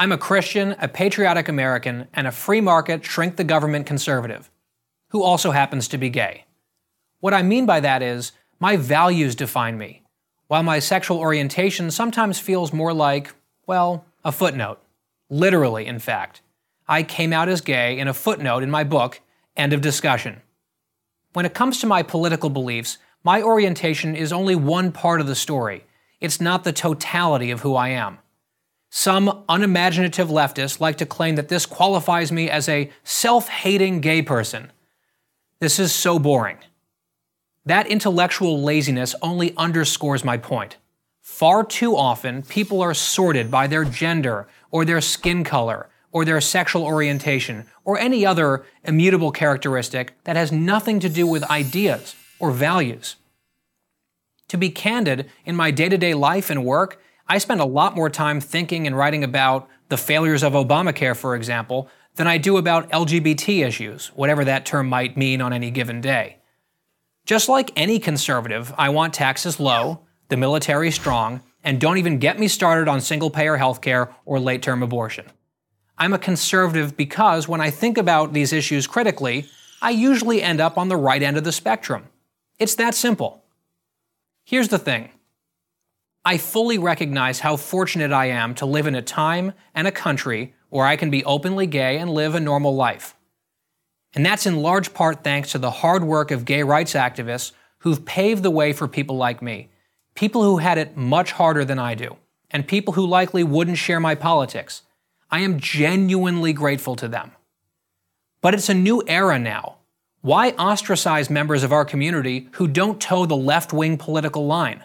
I'm a Christian, a patriotic American, and a free market, shrink the government conservative, who also happens to be gay. What I mean by that is, my values define me, while my sexual orientation sometimes feels more like, well, a footnote. Literally, in fact. I came out as gay in a footnote in my book, End of Discussion. When it comes to my political beliefs, my orientation is only one part of the story. It's not the totality of who I am. Some unimaginative leftists like to claim that this qualifies me as a self hating gay person. This is so boring. That intellectual laziness only underscores my point. Far too often, people are sorted by their gender or their skin color or their sexual orientation or any other immutable characteristic that has nothing to do with ideas or values. To be candid, in my day to day life and work, I spend a lot more time thinking and writing about the failures of Obamacare, for example, than I do about LGBT issues, whatever that term might mean on any given day. Just like any conservative, I want taxes low, the military strong, and don't even get me started on single payer healthcare or late term abortion. I'm a conservative because when I think about these issues critically, I usually end up on the right end of the spectrum. It's that simple. Here's the thing I fully recognize how fortunate I am to live in a time and a country where I can be openly gay and live a normal life. And that's in large part thanks to the hard work of gay rights activists who've paved the way for people like me, people who had it much harder than I do, and people who likely wouldn't share my politics. I am genuinely grateful to them. But it's a new era now. Why ostracize members of our community who don't toe the left wing political line?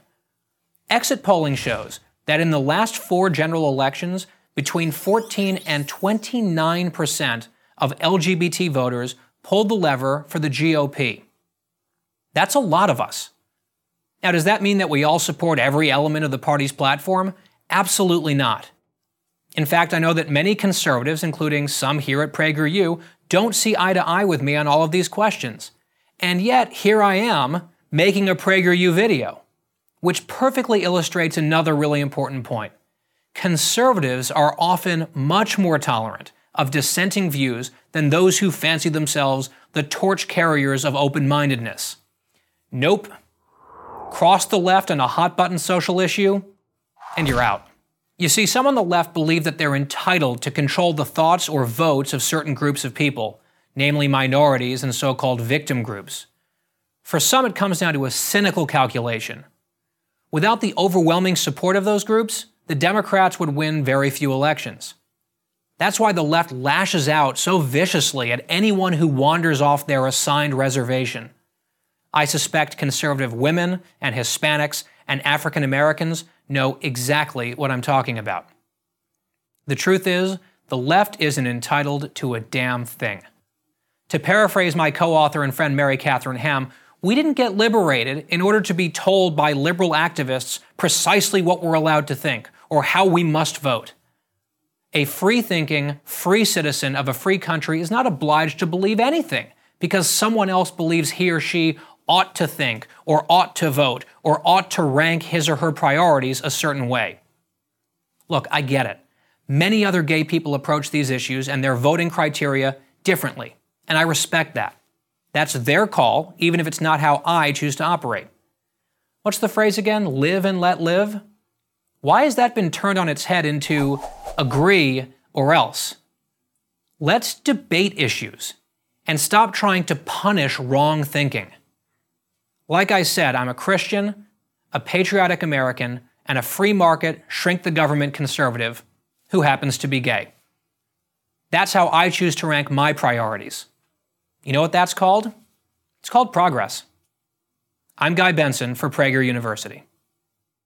Exit polling shows that in the last four general elections, between 14 and 29 percent of LGBT voters pulled the lever for the GOP. That's a lot of us. Now, does that mean that we all support every element of the party's platform? Absolutely not. In fact, I know that many conservatives, including some here at PragerU, don't see eye to eye with me on all of these questions. And yet, here I am making a PragerU video, which perfectly illustrates another really important point. Conservatives are often much more tolerant of dissenting views than those who fancy themselves the torch carriers of open mindedness. Nope. Cross the left on a hot button social issue, and you're out. You see, some on the left believe that they're entitled to control the thoughts or votes of certain groups of people, namely minorities and so called victim groups. For some, it comes down to a cynical calculation. Without the overwhelming support of those groups, the Democrats would win very few elections. That's why the left lashes out so viciously at anyone who wanders off their assigned reservation. I suspect conservative women and Hispanics and African Americans know exactly what I'm talking about. The truth is, the left isn't entitled to a damn thing. To paraphrase my co author and friend Mary Catherine Ham, we didn't get liberated in order to be told by liberal activists precisely what we're allowed to think or how we must vote. A free thinking, free citizen of a free country is not obliged to believe anything because someone else believes he or she ought to think, or ought to vote, or ought to rank his or her priorities a certain way. Look, I get it. Many other gay people approach these issues and their voting criteria differently, and I respect that. That's their call, even if it's not how I choose to operate. What's the phrase again? Live and let live? Why has that been turned on its head into agree or else? Let's debate issues and stop trying to punish wrong thinking. Like I said, I'm a Christian, a patriotic American, and a free market, shrink the government conservative who happens to be gay. That's how I choose to rank my priorities. You know what that's called? It's called progress. I'm Guy Benson for Prager University.